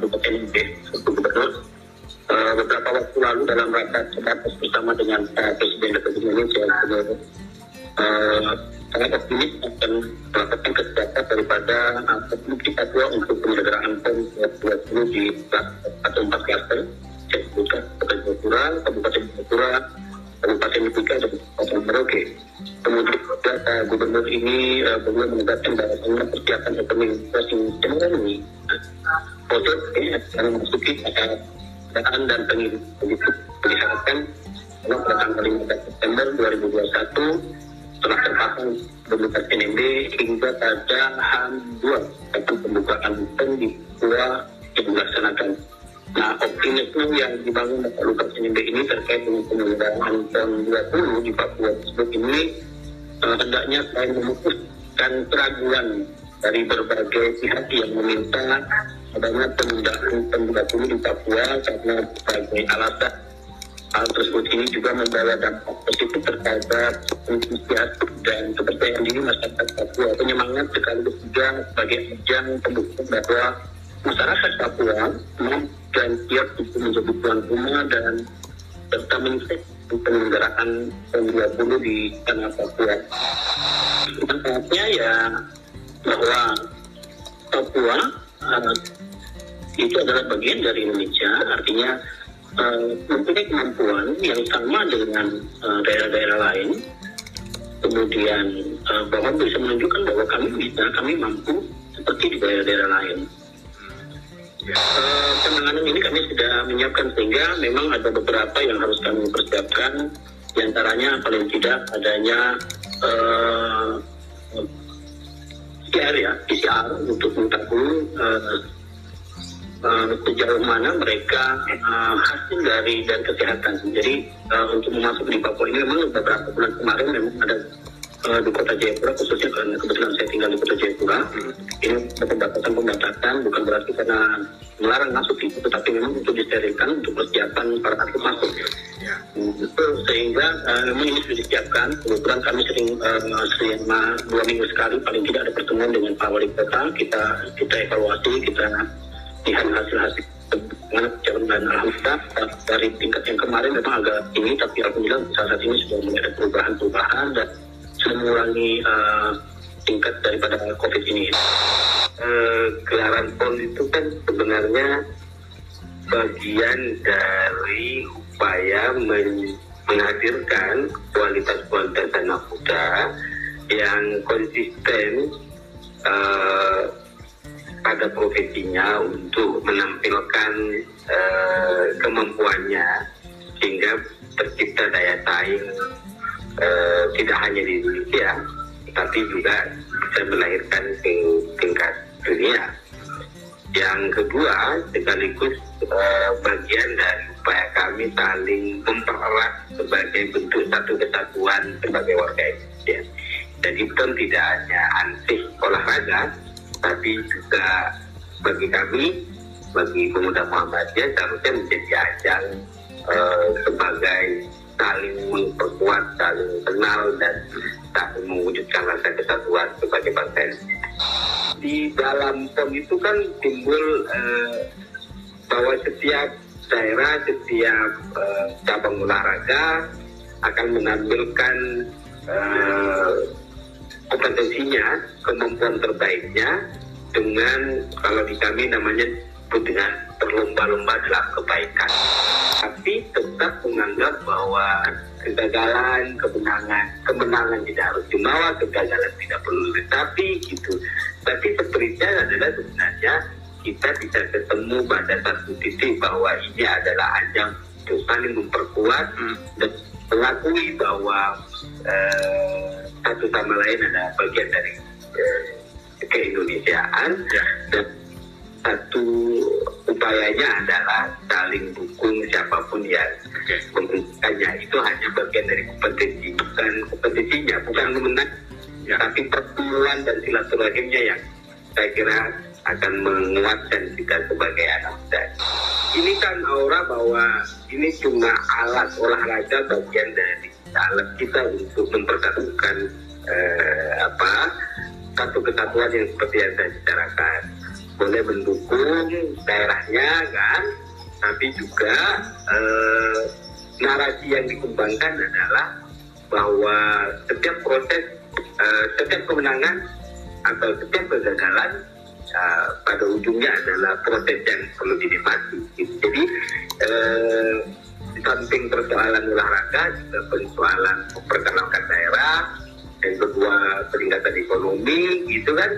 Kabupaten NB, Gubernur. Uh, beberapa waktu lalu dalam rapat terbatas bersama dengan Pak Presiden Republik Indonesia, uh, sangat optimis akan melakukan kesepakatan daripada uh, di Papua untuk penyelenggaraan PON 2020 di atau empat klaster, Kabupaten Jayapura, Kabupaten Jayapura, Kabupaten Mimika dan Kabupaten Merauke. Kemudian gubernur ini beliau menegaskan bahwa persiapan ekonomi masing ini proses ini akan memasuki pendataan dan pengiriman diharapkan pada tanggal 15 September 2021 telah terpasang pembukaan NMB hingga pada H2 atau pembukaan di Papua yang dilaksanakan. Nah, optimisme yang dibangun Bapak Lukas NMB ini terkait dengan penyelenggaraan PON 20 di Papua tersebut ini uh, hendaknya selain memutuskan keraguan dari berbagai pihak yang meminta adanya penundaan 20 di Papua karena berbagai alasan Hal tersebut ini juga membawa dampak positif terhadap antusias dan kepercayaan diri masyarakat Papua. Penyemangat sekaligus juga sebagai ajang pendukung bahwa masyarakat Papua dan siap untuk menjadi tuan rumah dan serta mengisi penyelenggaraan PON 20 di tanah Papua. Manfaatnya ya bahwa Papua uh, itu adalah bagian dari Indonesia, artinya uh, mempunyai kemampuan yang sama dengan uh, daerah-daerah lain, kemudian uh, bahwa bisa menunjukkan bahwa kami bisa, kami mampu seperti di daerah-daerah lain. Uh, penanganan ini kami sudah menyiapkan sehingga memang ada beberapa yang harus kami persiapkan, di antaranya paling tidak adanya uh, PCR ya, PCR untuk mengetahui uh, uh, sejauh mana mereka uh, hasil dari dan kesehatan. Jadi uh, untuk masuk di Papua ini memang beberapa bulan kemarin memang ada uh, di kota Jayapura khususnya karena kebetulan saya tinggal di kota Jayapura ini pembatasan pembatasan bukan berarti karena melarang masuk itu tetapi memang untuk disterilkan untuk persiapan para hakim masuk. Ya. Sehingga uh, memang ini sudah disiapkan. Kebetulan kami sering uh, selama dua minggu sekali paling tidak ada pertemuan dengan Pak Wali Kota. Kita kita evaluasi, kita lihat hasil-hasil jalan dan alhamdulillah dari tingkat yang kemarin memang agak tinggi tapi alhamdulillah saat ini sudah mulai ada perubahan-perubahan dan sudah mengurangi uh, tingkat daripada COVID ini. Uh, gelaran PON itu kan sebenarnya bagian dari upaya men menghadirkan kualitas-kualitas anak muda yang konsisten uh, pada profesinya untuk menampilkan uh, kemampuannya sehingga tercipta daya saing uh, tidak hanya di Indonesia tapi juga bisa melahirkan ke tingkat dunia. Yang kedua sekaligus uh, bagian dari upaya kami saling mempererat sebagai bentuk satu kesatuan sebagai warga Indonesia. Jadi pun tidak hanya ansih olahraga, tapi juga bagi kami bagi pemuda Muhammadiyah seharusnya menjadi ajang uh, sebagai saling memperkuat, saling kenal dan saling mewujudkan rasa kesatuan sebagai bangsa Di dalam PON itu kan timbul uh, bahwa setiap daerah, setiap uh, cabang olahraga akan menampilkan uh, kompetensinya, kemampuan terbaiknya dengan kalau di kami namanya dengan berlomba-lomba dalam kebaikan. Tapi tetap menganggap bahwa kegagalan, kemenangan, kemenangan tidak harus dibawa, kegagalan tidak perlu tetapi gitu. Tapi sepertinya adalah sebenarnya kita bisa ketemu pada satu titik bahwa ini adalah ajang untuk saling memperkuat hmm. dan mengakui bahwa eh, satu sama lain adalah bagian dari eh, keindonesiaan ya. dan satu upayanya adalah saling dukung siapa pun yang okay. itu hanya bagian dari kompetensi bukan kompetisinya bukan menang ya. tapi pertemuan dan silaturahimnya yang saya kira akan menguatkan kita sebagai anak muda. Ini kan aura bahwa ini cuma alat olahraga bagian dari alat kita untuk mempersatukan eh, apa satu kesatuan yang seperti yang saya bicarakan. Boleh mendukung daerahnya kan, tapi juga eh, narasi yang dikembangkan adalah bahwa setiap proses, eh, setiap kemenangan atau setiap kegagalan uh, pada ujungnya adalah proses yang perlu dinikmati. Gitu. Jadi di samping persoalan olahraga juga persoalan memperkenalkan daerah, yang kedua peningkatan ekonomi, gitu kan.